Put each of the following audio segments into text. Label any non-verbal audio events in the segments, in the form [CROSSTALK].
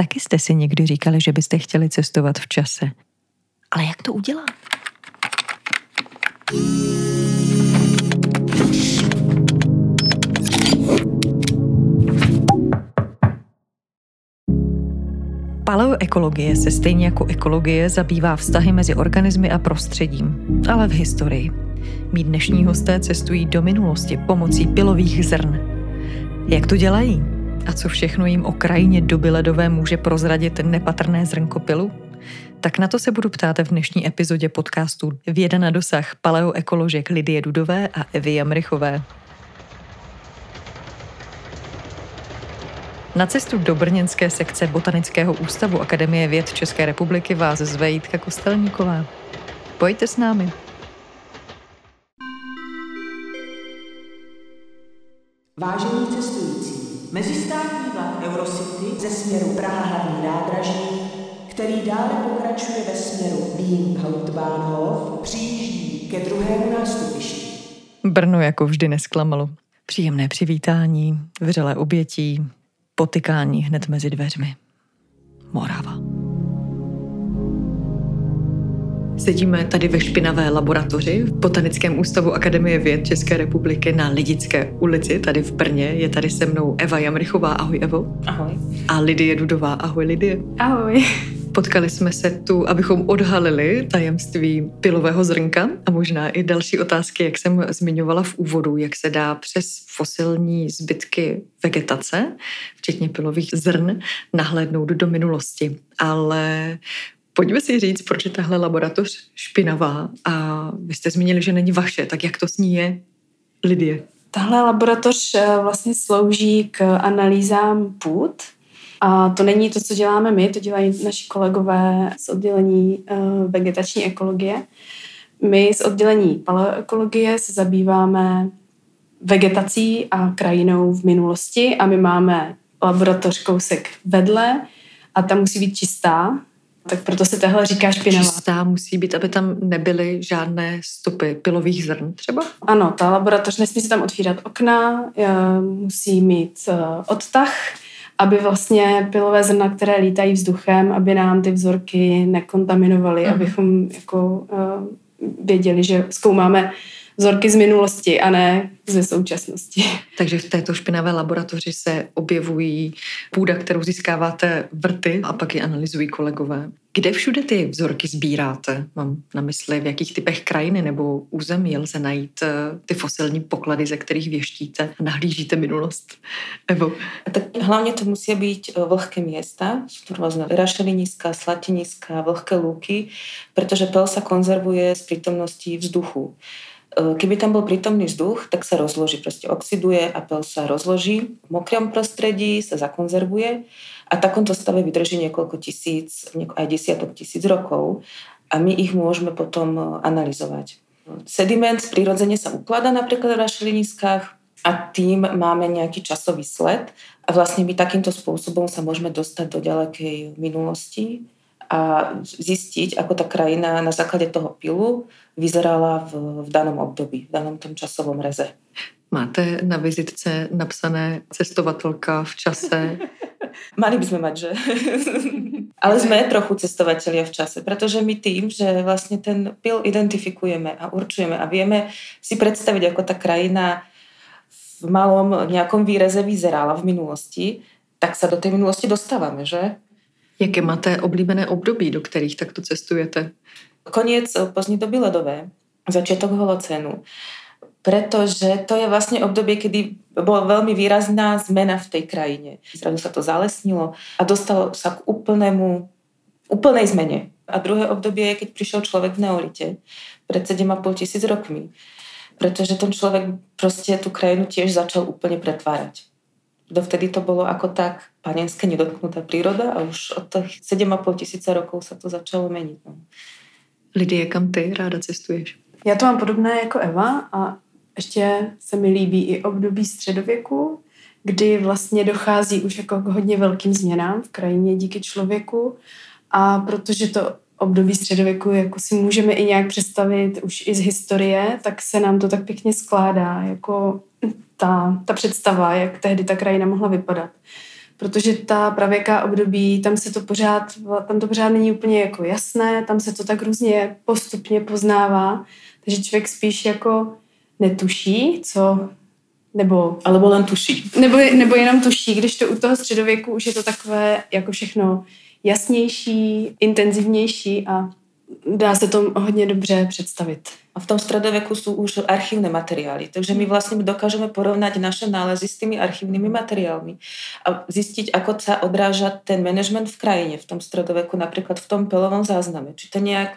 Taky jste si někdy říkali, že byste chtěli cestovat v čase. Ale jak to udělat? Paleoekologie se stejně jako ekologie zabývá vztahy mezi organismy a prostředím, ale v historii. Mí dnešní hosté cestují do minulosti pomocí pilových zrn. Jak to dělají? A co všechno jim o krajině doby ledové může prozradit nepatrné zrnko pilu? Tak na to se budu ptát v dnešní epizodě podcastu Věda na dosah paleoekoložek Lidie Dudové a Evy Jamrichové. Na cestu do brněnské sekce Botanického ústavu Akademie věd České republiky vás zve Jitka Kostelníková. Pojďte s námi. Vážení mezistátní vlak Eurocity ze směru Praha hlavní nádraží, který dále pokračuje ve směru Wien Hauptbahnhof, přijíždí ke druhému nástupišti. Brno jako vždy nesklamalo. Příjemné přivítání, vřelé obětí, potykání hned mezi dveřmi. Morava. Sedíme tady ve špinavé laboratoři v Botanickém ústavu Akademie věd České republiky na Lidické ulici, tady v Brně. Je tady se mnou Eva Jamrichová. Ahoj Evo. Ahoj. A Lidie Dudová. Ahoj Lidie. Ahoj. Potkali jsme se tu, abychom odhalili tajemství pilového zrnka a možná i další otázky, jak jsem zmiňovala v úvodu, jak se dá přes fosilní zbytky vegetace, včetně pilových zrn, nahlédnout do minulosti. Ale Pojďme si říct, proč je tahle laboratoř špinavá a vy jste zmínili, že není vaše, tak jak to s ní je, Lidie? Tahle laboratoř eh, vlastně slouží k analýzám půd, a to není to, co děláme my, to dělají naši kolegové z oddělení eh, vegetační ekologie. My z oddělení paleoekologie se zabýváme vegetací a krajinou v minulosti a my máme laboratoř kousek vedle a ta musí být čistá, tak proto se tehle říká špinavá. Čistá musí být, aby tam nebyly žádné stopy pilových zrn třeba? Ano, ta laboratoř nesmí se tam otvírat okna, eh, musí mít eh, odtah, aby vlastně pilové zrna, které lítají vzduchem, aby nám ty vzorky nekontaminovaly, mm. abychom jako uh, věděli, že zkoumáme vzorky z minulosti a ne ze současnosti. [LAUGHS] Takže v této špinavé laboratoři se objevují půda, kterou získáváte vrty a pak ji analyzují kolegové. Kde všude ty vzorky sbíráte? Mám na mysli, v jakých typech krajiny nebo území lze najít eh, ty fosilní poklady, ze kterých věštíte a nahlížíte minulost? Evo? Tak hlavně to musí být eh, vlhké města, různé rašeliniska, slatiniska, vlhké luky, protože pel se konzervuje z přítomností vzduchu. E, keby tam bol prítomný vzduch, tak sa rozloží, proste oxiduje a pel sa rozloží. V mokrom prostredí sa zakonzervuje a takomto stave vydrží niekoľko tisíc, aj desiatok tisíc rokov a my ich môžeme potom e, analyzovať. Sediment prirodzene sa ukladá napríklad v rašeliniskách a tým máme nejaký časový sled a vlastne my takýmto spôsobom sa môžeme dostať do ďalekej minulosti a zistiť, ako tá krajina na základe toho pilu vyzerala v, v danom období, v danom tom časovom reze. Máte na vizitce napsané cestovatelka v čase? [LAUGHS] Mali by sme mať, že? [LAUGHS] Ale sme trochu cestovatelia v čase, pretože my tým, že vlastne ten pil identifikujeme a určujeme a vieme si predstaviť, ako tá krajina v malom nejakom výreze vyzerala v minulosti, tak sa do tej minulosti dostávame, že? Jaké máte oblíbené období, do kterých takto cestujete? Koniec pozdní doby ledové, začiatok holocénu. Pretože to je vlastne obdobie, kedy bola veľmi výrazná zmena v tej krajine. Zrazu sa to zalesnilo a dostalo sa k úplnému, úplnej zmene. A druhé obdobie je, keď prišiel človek v neolite pred 7,5 tisíc rokmi. Pretože ten človek proste tú krajinu tiež začal úplne pretvárať. Dovtedy to bolo ako tak panenská nedotknutá príroda a už od těch 7,5 tisíce rokov sa to začalo meniť. No. Lidie, kam ty ráda cestuješ? Já to mám podobné jako Eva a ještě se mi líbí i období středověku, kdy vlastně dochází už jako k hodně velkým změnám v krajině díky člověku a protože to období středověku jako si můžeme i nějak představit už i z historie, tak se nám to tak pěkně skládá, jako ta, ta představa, jak tehdy ta krajina mohla vypadat. Protože ta pravěká období, tam se to pořád, tam to pořád není úplně jako jasné, tam se to tak různě postupně poznává, takže člověk spíš jako netuší, co nebo... Alebo len tuší. Nebo, nebo jenom tuší, když to u toho středověku už je to takové jako všechno jasnější, intenzivnější a dá se to hodně dobře představit. A v tom stredoveku sú už archívne materiály, takže my vlastne dokážeme porovnať naše nálezy s tými archívnymi materiálmi a zistiť, ako sa odráža ten management v krajine, v tom stredoveku, napríklad v tom pelovom zázname. Či to nejak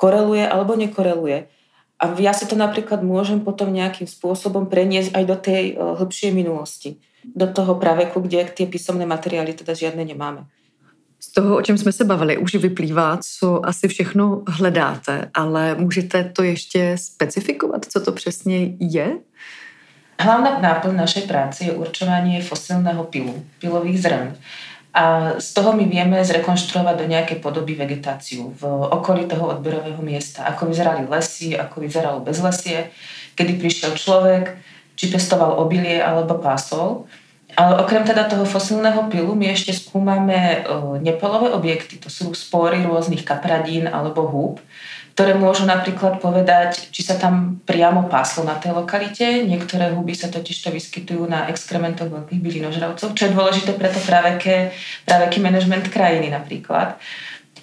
koreluje alebo nekoreluje. A ja si to napríklad môžem potom nejakým spôsobom preniesť aj do tej eh, hĺbšej minulosti. Do toho praveku, kde tie písomné materiály teda žiadne nemáme. Z toho, o čem jsme se bavili, už vyplývá, co asi všechno hledáte, ale můžete to ještě specifikovat, co to přesně je? Hlavná náplň našej práce je určovanie fosilného pilu, pilových zrn. A z toho my vieme zrekonštruovať do nejakej podoby vegetáciu v okolí toho odberového miesta. Ako vyzerali lesy, ako vyzeralo bezlesie, kedy prišiel človek, či pestoval obilie alebo pásol. Ale okrem teda toho fosilného pilu my ešte skúmame nepolové objekty, to sú spory rôznych kapradín alebo húb, ktoré môžu napríklad povedať, či sa tam priamo páslo na tej lokalite. Niektoré huby sa totiž to vyskytujú na exkrementoch veľkých bylinožravcov, čo je dôležité preto práveký, práveký management krajiny napríklad.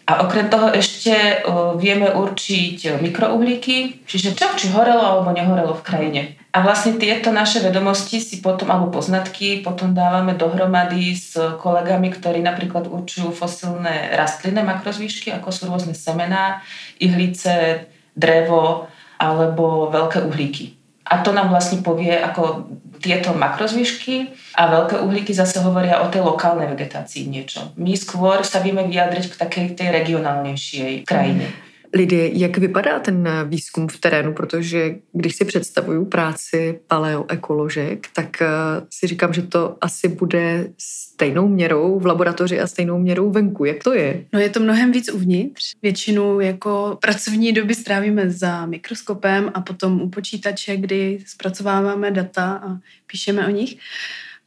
A okrem toho ešte vieme určiť mikrouhlíky, čiže čo, či horelo alebo nehorelo v krajine. A vlastne tieto naše vedomosti si potom, alebo poznatky potom dávame dohromady s kolegami, ktorí napríklad určujú fosilné rastlinné makrozvýšky, ako sú rôzne semená, ihlice, drevo alebo veľké uhlíky. A to nám vlastne povie, ako tieto makrozvyšky a veľké uhlíky zase hovoria o tej lokálnej vegetácii niečo. My skôr sa vieme vyjadriť k takej tej regionálnejšej krajine. Mm. Lidie, jak vypadá ten výzkum v terénu? Protože když si představuju práci paleoekoložek, tak eh, si říkám, že to asi bude stejnou měrou v laboratoři a stejnou měrou venku. Jak to je? No je to mnohem víc uvnitř. Většinu jako pracovní doby strávíme za mikroskopem a potom u počítače, kdy zpracováváme data a píšeme o nich.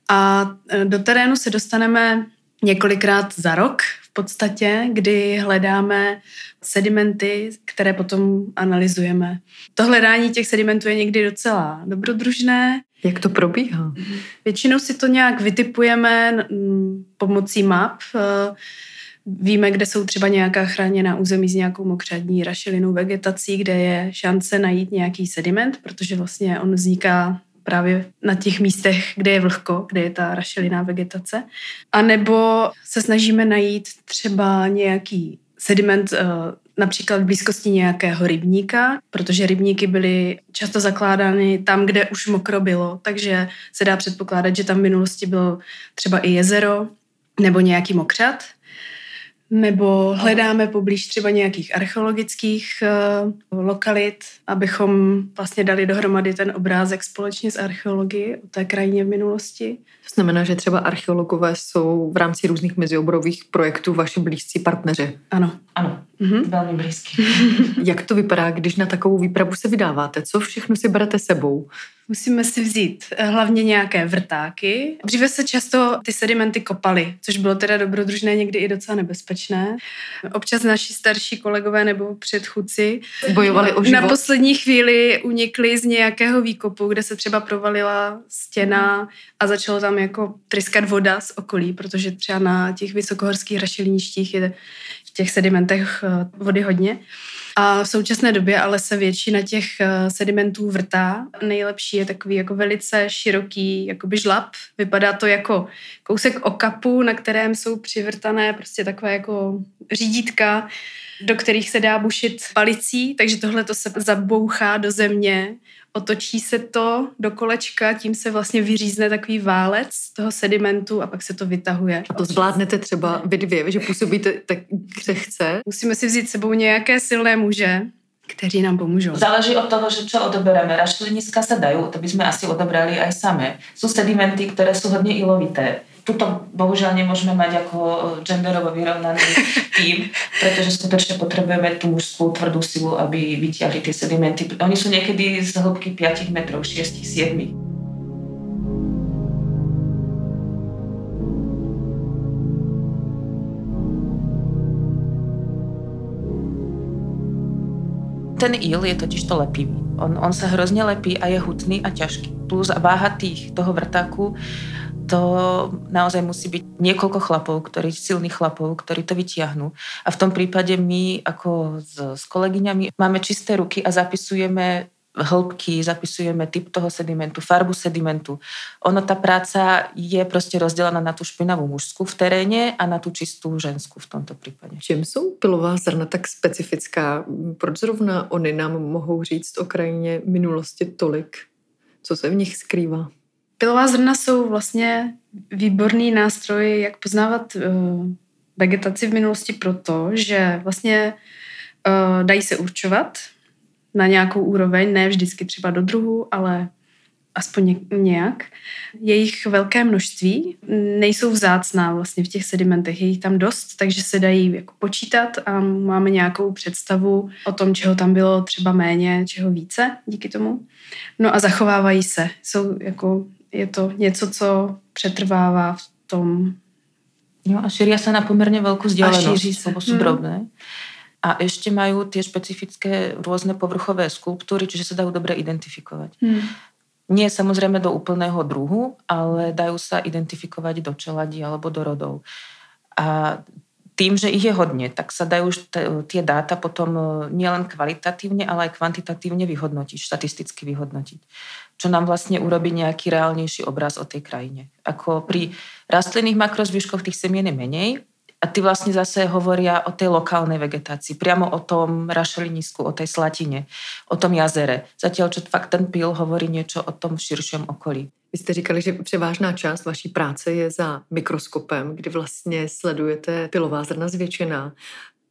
A eh, do terénu se dostaneme několikrát za rok v podstatě, kdy hledáme sedimenty, které potom analyzujeme. To hledání těch sedimentů je někdy docela dobrodružné. Jak to probíhá? Většinou si to nějak vytipujeme pomocí map. Víme, kde jsou třeba nějaká chráněná území s nějakou mokřadní rašelinou vegetací, kde je šance najít nějaký sediment, protože vlastně on vzniká právě na těch místech, kde je vlhko, kde je ta rašeliná vegetace. A nebo se snažíme najít třeba nějaký sediment eh, například v blízkosti nějakého rybníka, protože rybníky byly často zakládány tam, kde už mokro bylo, takže se dá předpokládat, že tam v minulosti bylo třeba i jezero nebo nějaký mokřad nebo hledáme poblíž třeba nějakých archeologických uh, lokalit, abychom vlastně dali dohromady ten obrázek společně s archeologií o té krajině v minulosti. To znamená, že třeba archeologové jsou v rámci různých mezioborových projektů vaši blízcí partneři. Ano. Ano, mm-hmm. velmi blízký. [LAUGHS] Jak to vypadá, když na takovou výpravu se vydáváte? Co všechno si berete sebou? Musíme si vzít eh, hlavně nějaké vrtáky. Dříve se často ty sedimenty kopaly, což bylo teda dobrodružné, někdy i docela nebezpečné. Občas naši starší kolegové nebo předchůdci bojovali o život. Na poslední chvíli unikli z nějakého výkopu, kde se třeba provalila stěna a začalo tam jako tryskat voda z okolí, protože třeba na těch vysokohorských rašeliništích je v těch sedimentech eh, vody hodně. A v současné době ale se většina těch eh, sedimentů vrtá. Nejlepší je takový jako velice široký jakoby žlab. Vypadá to jako kousek okapu, na kterém jsou přivrtané prostě takové jako řídítka, do kterých se dá bušit palicí, takže tohle to se zabouchá do země otočí se to do kolečka, tím se vlastně vyřízne takový válec toho sedimentu a pak se to vytahuje. A to zvládnete třeba vy dvě, že působíte tak křehce? Musíme si vzít sebou nějaké silné muže, kteří nám pomůžou. Záleží od toho, že čo odobereme. Raštliniska sa dajú, to by sme asi odobrali aj same. Sú sedimenty, ktoré sú hodne ilovité tuto bohužel nemôžeme mať ako eh, genderovo vyrovnaný [LAUGHS] tým, pretože skutočne potrebujeme tú mužskú tvrdú silu, aby vytiahli tie sedimenty. Oni sú niekedy z hĺbky 5 metrov, 6, 7. Ten il je totiž to lepivý. On, on se hrozně lepí a je hutný a těžký. Plus váha tých, toho vrtáku to naozaj musí byť niekoľko chlapov, ktorí, silných chlapov, ktorí to vytiahnu. A v tom prípade my ako s, s kolegyňami máme čisté ruky a zapisujeme hĺbky, zapisujeme typ toho sedimentu, farbu sedimentu. Ono, tá práca je prostě rozdelená na tú špinavú mužskú v teréne a na tú čistú ženskou v tomto prípade. Čím jsou pilová zrna tak specifická? Proč zrovna oni nám mohou říct o krajině minulosti tolik? Co se v nich skrývá? Pilová zrna jsou vlastně výborný nástroj, jak poznávat uh, vegetaci v minulosti proto, že vlastně uh, dají se určovat na nějakou úroveň, ne vždycky třeba do druhu, ale aspoň nějak. Jejich velké množství nejsou vzácná vlastně v těch sedimentech, je jich tam dost, takže se dají jako počítat a máme nějakou představu o tom, čeho tam bylo třeba méně, čeho více díky tomu. No a zachovávají se. Jsou jako je to něco, co přetrvává v tom. No a šíria se na poměrně velkou vzdialenost, lebo sú drobné. A ešte majú tie špecifické rôzne povrchové skulptúry, čiže sa dajú dobre identifikovať. Hmm. Nie samozrejme do úplného druhu, ale dajú sa identifikovať do čeladí alebo do rodov. A tým, že ich je hodně, tak sa dajú tie dáta potom e, nielen kvalitatívne, ale aj kvantitatívne vyhodnotiť, štatisticky vyhodnotiť. Čo nám vlastne urobí nejaký reálnejší obraz o tej krajine. Ako pri rastlinných makrozvyškoch tých semien je menej, a ty vlastne zase hovoria o tej lokálnej vegetácii, priamo o tom rašelinisku, o tej slatine, o tom jazere. Zatiaľ, čo fakt ten pil hovorí niečo o tom širším okolí. Vy jste říkali, že převážná část vaší práce je za mikroskopem, kdy vlastně sledujete pilová zrna zvětšená.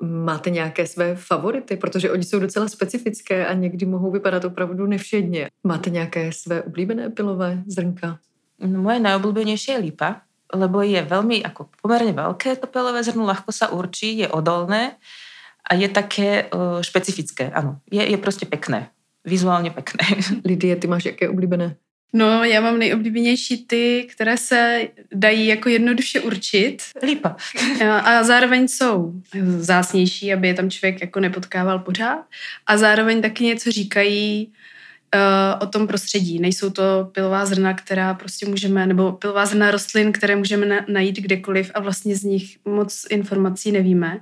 Máte nějaké své favority, protože oni jsou docela specifické a někdy mohou vypadat opravdu nevšedně. Máte nějaké své oblíbené pilové zrnka? No, moje nejoblíbenější je lípa, lebo je veľmi ako pomerne veľké to pelové zrno, ľahko sa určí, je odolné a je také uh, špecifické, ano. Je, je prostě pekné, vizuálně pekné. [LAUGHS] Lidie, ty máš jaké oblíbené? No, já mám nejoblíbenější ty, které se dají jako jednoduše určit. Lípa. [LAUGHS] A zároveň jsou zásnější, aby je tam člověk jako nepotkával pořád. A zároveň taky něco říkají uh, o tom prostředí. Nejsou to pilová zrna, která prostě můžeme, nebo pilová zrna rostlin, které můžeme na, najít kdekoliv a vlastně z nich moc informací nevíme.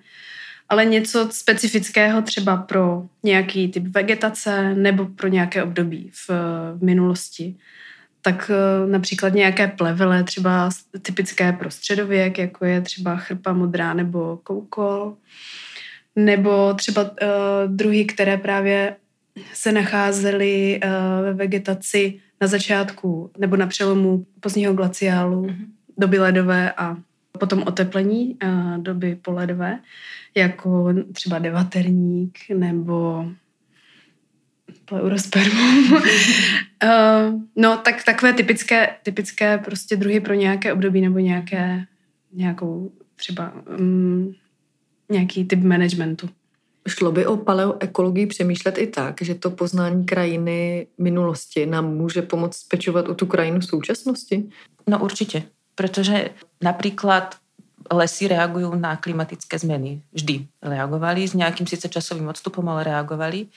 Ale něco specifického třeba pro nějaký typ vegetace nebo pro nějaké období v, v minulosti. Tak uh, například nějaké plevele, třeba typické pro středověk, jako je třeba chrpa modrá nebo koukol. Nebo třeba uh, druhy, které právě se nacházely uh, ve vegetaci na začátku nebo na přelomu pozdního glaciálu, mm-hmm. doby ledové a potom oteplení uh, doby poledové, jako třeba devaterník nebo pleurospermum. uh, [LAUGHS] no, tak takové typické, typické prostě druhy pro nějaké období nebo nějaké, nějakou třeba um, nějaký typ managementu. Šlo by o paleoekologii přemýšlet i tak, že to poznání krajiny minulosti nám může pomoct pečovat o tu krajinu současnosti? No určitě, protože například lesy reagujú na klimatické zmeny. Vždy reagovali s nejakým síce časovým odstupom, ale reagovali.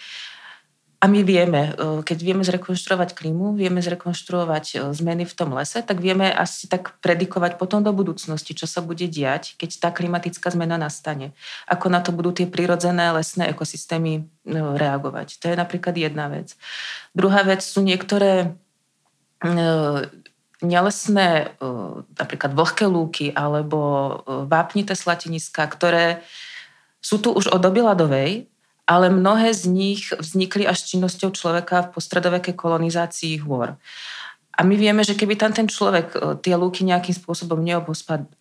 A my vieme, e, keď vieme zrekonštruovať klímu, vieme zrekonštruovať e, zmeny v tom lese, tak vieme asi tak predikovať potom do budúcnosti, čo sa bude diať, keď tá klimatická zmena nastane. Ako na to budú tie prirodzené lesné ekosystémy e, reagovať. To je napríklad jedna vec. Druhá vec sú niektoré nelesné napríklad vlhké lúky alebo vápnité slatiniska, ktoré sú tu už od doby ľadovej, ale mnohé z nich vznikli až činnosťou človeka v postredovekej kolonizácii hôr. A my vieme, že keby tam ten človek e, tie lúky nejakým spôsobom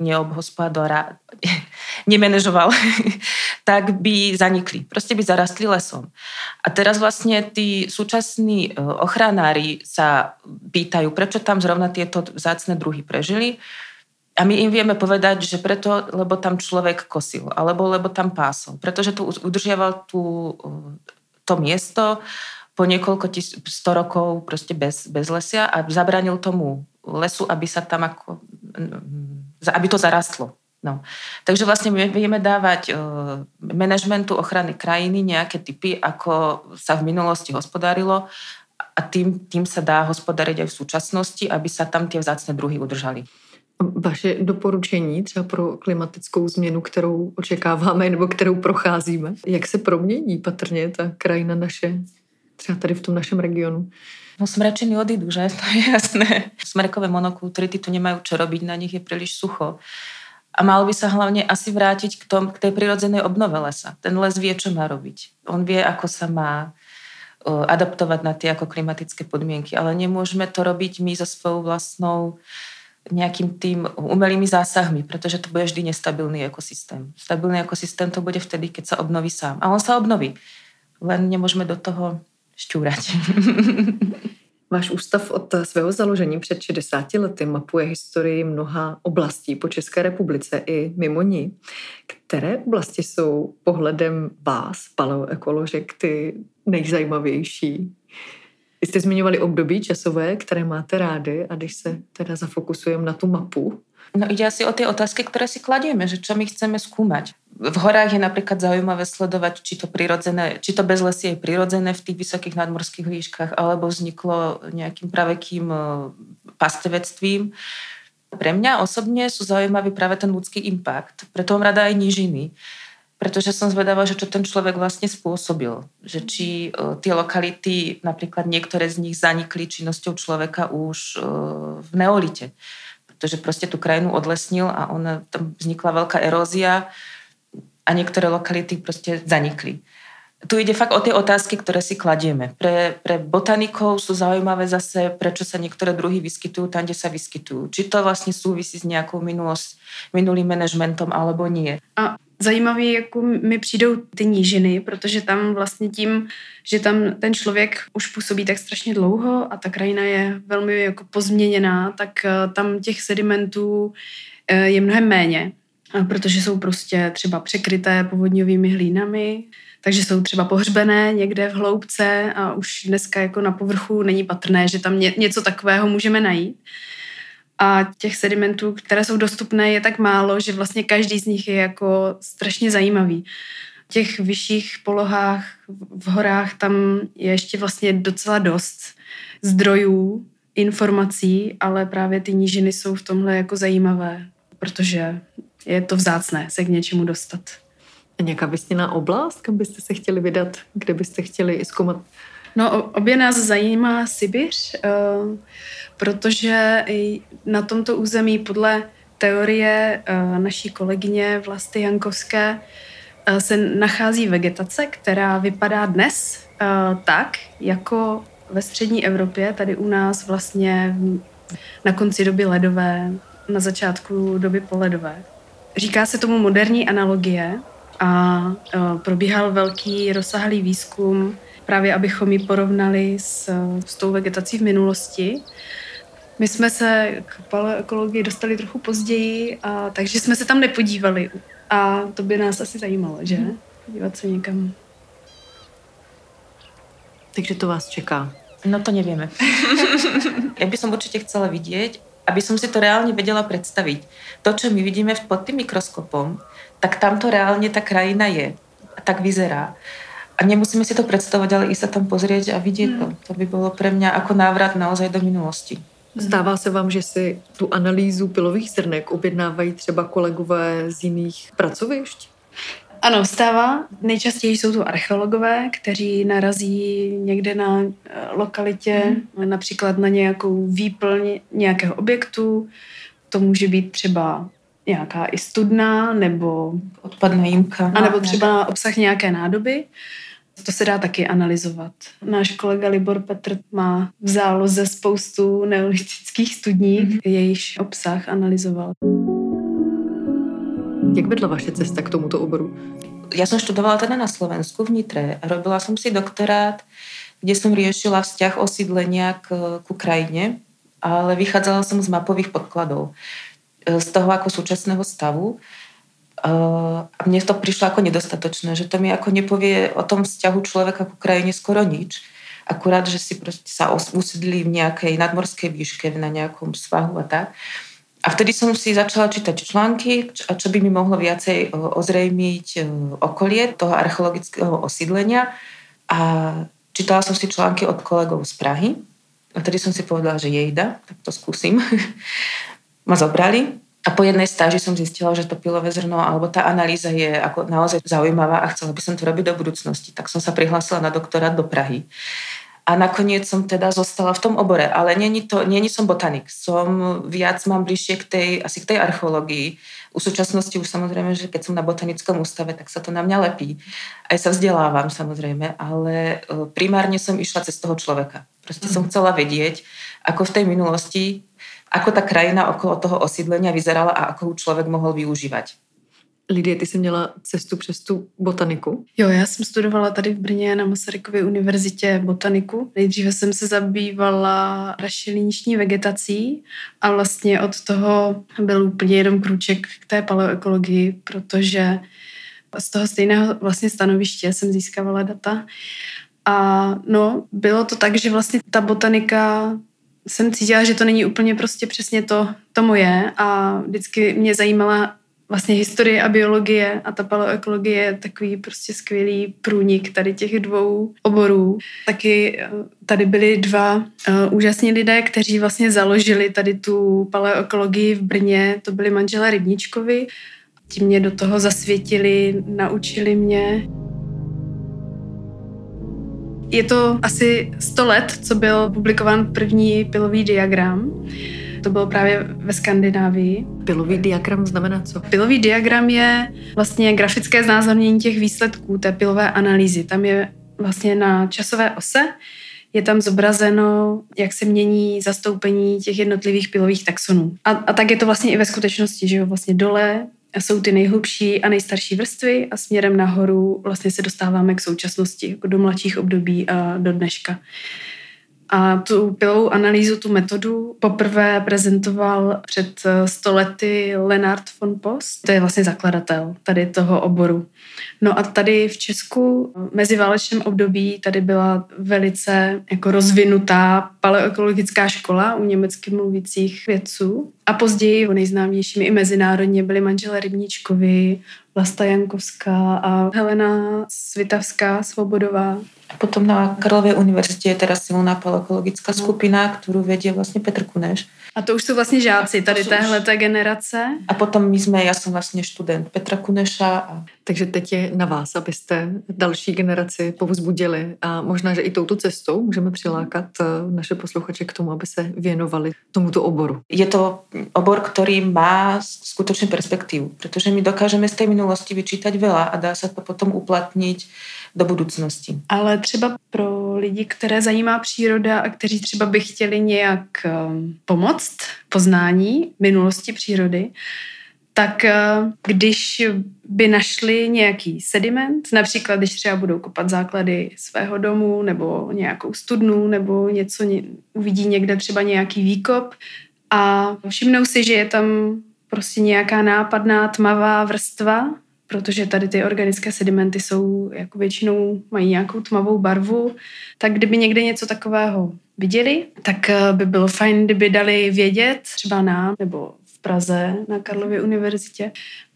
neobhospodora, [LAUGHS] nemenežoval, [LAUGHS] tak by zanikli. Proste by zarastli lesom. A teraz vlastne tí súčasní e, ochranári sa pýtajú, prečo tam zrovna tieto vzácne druhy prežili. A my im vieme povedať, že preto, lebo tam človek kosil, alebo lebo tam pásol. Pretože tu udržiaval tú, to miesto po niekoľko tis, sto rokov proste bez, bez lesia a zabranil tomu lesu, aby sa tam ako, aby to zarastlo. No. Takže vlastne my vieme dávať uh, manažmentu ochrany krajiny nejaké typy, ako sa v minulosti hospodárilo a tým, tým sa dá hospodariť aj v súčasnosti, aby sa tam tie vzácne druhy udržali. Vaše doporučení třeba pro klimatickou změnu, kterou očekáváme nebo kterou procházíme, jak se promění patrně ta krajina naše, třeba tady v tom našem regionu? No smrečiny odídu, že? [LAUGHS] To je jasné. Smrekové monokultury tu nemajú čo robiť, na nich je príliš sucho. A mal by sa hlavne asi vrátiť k, tom, k tej prirodzenej obnove lesa. Ten les vie, čo má robiť. On vie, ako sa má adaptovať na tie ako klimatické podmienky, ale nemôžeme to robiť my so svojou vlastnou nejakým tým umelými zásahmi, pretože to bude vždy nestabilný ekosystém. Stabilný ekosystém to bude vtedy, keď sa obnoví sám. A on sa obnoví. Len nemôžeme do toho šťúrať. [LAUGHS] Váš ústav od svého založení před 60 lety mapuje historii mnoha oblastí po České republice i mimo ní. Které oblasti jsou pohledem vás, paleoekoložek, ty nejzajímavější? Vy jste zmiňovali období časové, které máte rády a když se teda zafokusujeme na tu mapu, No ide asi o tie otázky, ktoré si kladieme, že čo my chceme skúmať. V horách je napríklad zaujímavé sledovať, či to, prirodzené, či to bezlesie je prirodzené v tých vysokých nadmorských výškach, alebo vzniklo nejakým pravekým e, pastevectvím. Pre mňa osobne sú zaujímavý práve ten ľudský impact. Preto mám rada aj nížiny pretože som zvedavá, že čo ten človek vlastne spôsobil. Že či uh, tie lokality, napríklad niektoré z nich zanikli činnosťou človeka už uh, v neolite. Pretože proste tú krajinu odlesnil a ona, tam vznikla veľká erózia a niektoré lokality proste zanikli. Tu ide fakt o tie otázky, ktoré si kladieme. Pre, pre botanikov sú zaujímavé zase, prečo sa niektoré druhy vyskytujú tam, kde sa vyskytujú. Či to vlastne súvisí s nejakou minulosť, minulým manažmentom alebo nie. A zajímavý, jako mi přijdou ty nížiny, protože tam vlastně tím, že tam ten člověk už působí tak strašně dlouho a ta krajina je velmi jako pozměněná, tak eh, tam těch sedimentů eh, je mnohem méně, protože jsou prostě třeba překryté povodňovými hlínami, takže jsou třeba pohřbené někde v hloubce a už dneska jako na povrchu není patrné, že tam něco takového můžeme najít a těch sedimentů, které jsou dostupné, je tak málo, že vlastně každý z nich je jako strašně zajímavý. V těch vyšších polohách, v horách, tam je ještě vlastně docela dost zdrojů, informací, ale právě ty nížiny jsou v tomhle jako zajímavé, protože je to vzácné se k něčemu dostat. A nějaká vysněná oblast, kam byste se chtěli vydat, kde byste chtěli zkoumat? No, obě nás zajímá Sibiř. Uh, protože na tomto území podle teorie eh, naší kolegyně Vlasty Jankovské eh, se nachází vegetace, která vypadá dnes eh, tak, jako ve střední Evropě, tady u nás vlastně na konci doby ledové, na začátku doby poledové. Říká se tomu moderní analogie a probíhal velký rozsáhlý výzkum právě abychom ji porovnali s, s tou vegetací v minulosti. My jsme se k paleoekologii dostali trochu později, a, takže jsme se tam nepodívali. A to by nás asi zajímalo, že? Mhm. Podívat se někam. Takže to vás čeká. No to nevieme. [LAUGHS] ja by som určite chcela vidieť, aby som si to reálne vedela predstaviť. To, čo my vidíme pod tým mikroskopom, tak tamto reálne tá krajina je. A tak vyzerá. A nemusíme si to predstavovať, ale i sa tam pozrieť a vidieť hmm. to. To by bolo pre mňa ako návrat naozaj do minulosti. Zdává se vám, že si tu analýzu pilových zrnek objednávají třeba kolegové z jiných pracovišť? Ano, stává. Nejčastěji jsou to archeologové, kteří narazí někde na eh, lokalitě, mm. například na nějakou výplň nějakého objektu. To může být třeba nějaká i studna nebo odpadná jímka. A nebo třeba obsah nějaké nádoby. To se dá taky analyzovat. Náš kolega Libor Petr má v záloze spoustu neolitických studní, mm-hmm. jejíž obsah analyzoval. Jak vedla vaše cesta k tomuto oboru? Ja som študovala teda na Slovensku v Nitre a robila som si doktorát, kde som riešila vzťah osídlenia k, ku krajine, ale vychádzala som z mapových podkladov z toho ako súčasného stavu a mne to prišlo ako nedostatočné, že to mi ako nepovie o tom vzťahu človeka ku krajine skoro nič. Akurát, že si proste sa usedli v nejakej nadmorskej výške, na nejakom svahu a tak. A vtedy som si začala čítať články, čo, čo by mi mohlo viacej ozrejmiť okolie toho archeologického osídlenia. A čítala som si články od kolegov z Prahy. A vtedy som si povedala, že jejda, tak to skúsim. [LAUGHS] Ma zobrali. A po jednej stáži som zistila, že to pilové zrno alebo tá analýza je ako naozaj zaujímavá a chcela by som to robiť do budúcnosti. Tak som sa prihlásila na doktorát do Prahy. A nakoniec som teda zostala v tom obore, ale není, to, není som botanik. Som viac, mám bližšie k tej, asi k tej archeológii. U súčasnosti už samozrejme, že keď som na botanickom ústave, tak sa to na mňa lepí. Aj sa vzdelávam samozrejme, ale e, primárne som išla cez toho človeka. Proste mm. som chcela vedieť, ako v tej minulosti, ako tá krajina okolo toho osídlenia vyzerala a ako ho človek mohol využívať. Lidie, ty jsi měla cestu přes tu botaniku? Jo, já jsem studovala tady v Brně na Masarykově univerzitě botaniku. Nejdříve jsem se zabývala rašeliniční vegetací a vlastně od toho byl úplně jenom krůček k té paleoekologii, protože z toho stejného vlastně stanoviště jsem získávala data. A no, bylo to tak, že vlastně ta botanika jsem cítila, že to není úplně prostě přesně to, to moje a vždycky mě zajímala vlastně historie a biologie a ta paleoekologie je takový prostě skvělý průnik tady těch dvou oborů. Taky eh, tady byli dva uh, úžasní lidé, kteří vlastně založili tady tu paleoekologii v Brně. To byli manželé Rybníčkovi. Ti mě do toho zasvětili, naučili mě. Je to asi 100 let, co byl publikován první pilový diagram. To bylo právě ve Skandinávii. Pilový diagram znamená co? Pilový diagram je vlastně grafické znázornění těch výsledků té pilové analýzy. Tam je vlastně na časové ose je tam zobrazeno, jak se mění zastoupení těch jednotlivých pilových taxonů. A, a tak je to vlastně i ve skutečnosti, že jo, vlastně dole jsou ty nejhlubší a nejstarší vrstvy a směrem nahoru vlastně se dostáváme k současnosti, jako do mladších období a do dneška. A tu pilovou analýzu, tu metodu poprvé prezentoval před eh, stolety Lenard von Post. To je vlastně zakladatel tady toho oboru. No a tady v Česku v meziválečném období tady byla velice jako rozvinutá paleoekologická škola u německy mluvících vědců. A později nejznámějšími i mezinárodně byly manželé Rybníčkovi, Vlasta Jankovská a Helena Svitavská Svobodová. Potom na Karlově univerzitě je teda silná paleokologická no. skupina, kterou vedě vlastně Petr Kuneš. A to už jsou vlastně žáci tady téhle generace. A potom my jsme, já jsem vlastně student Petra Kuneša. A... Takže teď je na vás, abyste další generaci povzbudili a možná, že i touto cestou můžeme přilákat eh, naše posluchače k tomu, aby se věnovali tomuto oboru. Je to obor, který má skutečně perspektivu, protože my dokážeme z té minulosti vyčítať veľa a dá se to potom uplatnit do budoucnosti. Ale třeba pro lidi, které zajímá příroda a kteří třeba by chtěli nějak um, pomoct poznání minulosti přírody, tak uh, když by našli nějaký sediment, například když třeba budou kopat základy svého domu nebo nějakou studnu nebo něco, uvidí někde třeba nějaký výkop a všimnou si, že je tam prostě nějaká nápadná tmavá vrstva, protože tady ty organické sedimenty jsou jako většinou mají nějakou tmavou barvu, tak kdyby někde něco takového viděli, tak eh, by bylo fajn, kdyby dali vědět třeba nám nebo Praze na Karlově univerzitě,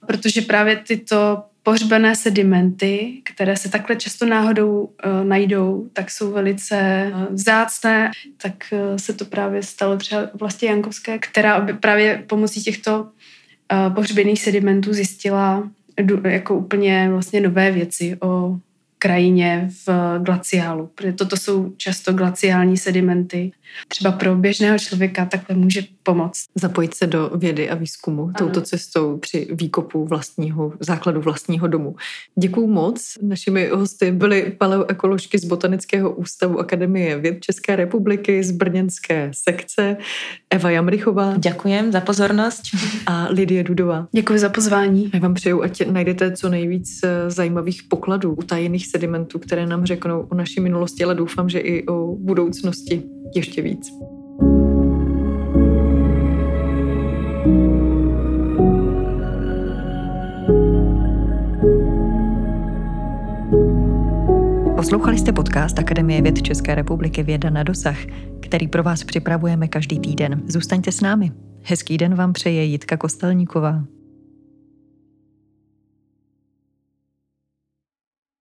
protože právě tyto pohřbené sedimenty, které se takhle často náhodou uh, najdou, tak jsou velice uh, vzácné, tak uh, se to právě stalo třeba vlastně Jankovské, která právě pomocí těchto uh, pohřbených sedimentů zjistila jako úplně vlastně nové věci o krajině v glaciálu, protože toto jsou často glaciální sedimenty. Třeba pro běžného člověka takhle může pomoct. Zapojit se do vědy a výzkumu ano. touto cestou při výkopu vlastního základu vlastního domu. Děkuju moc. Našimi hosty byly paleoekoložky z Botanického ústavu Akademie věd České republiky z brněnské sekce Eva Jamrichová. Děkujem za pozornost. A Lidie Dudová. Děkuji za pozvání. Já vám přeju, ať najdete co nejvíc eh, zajímavých pokladů, utajených sedimentů, které nám řeknou o naší minulosti, ale doufám, že i o budoucnosti ještě víc. Poslouchali jste podcast Akademie věd České republiky Věda na dosah, který pro vás připravujeme každý týden. Zůstaňte s námi. Hezký den vám přeje Jitka Kostelníková.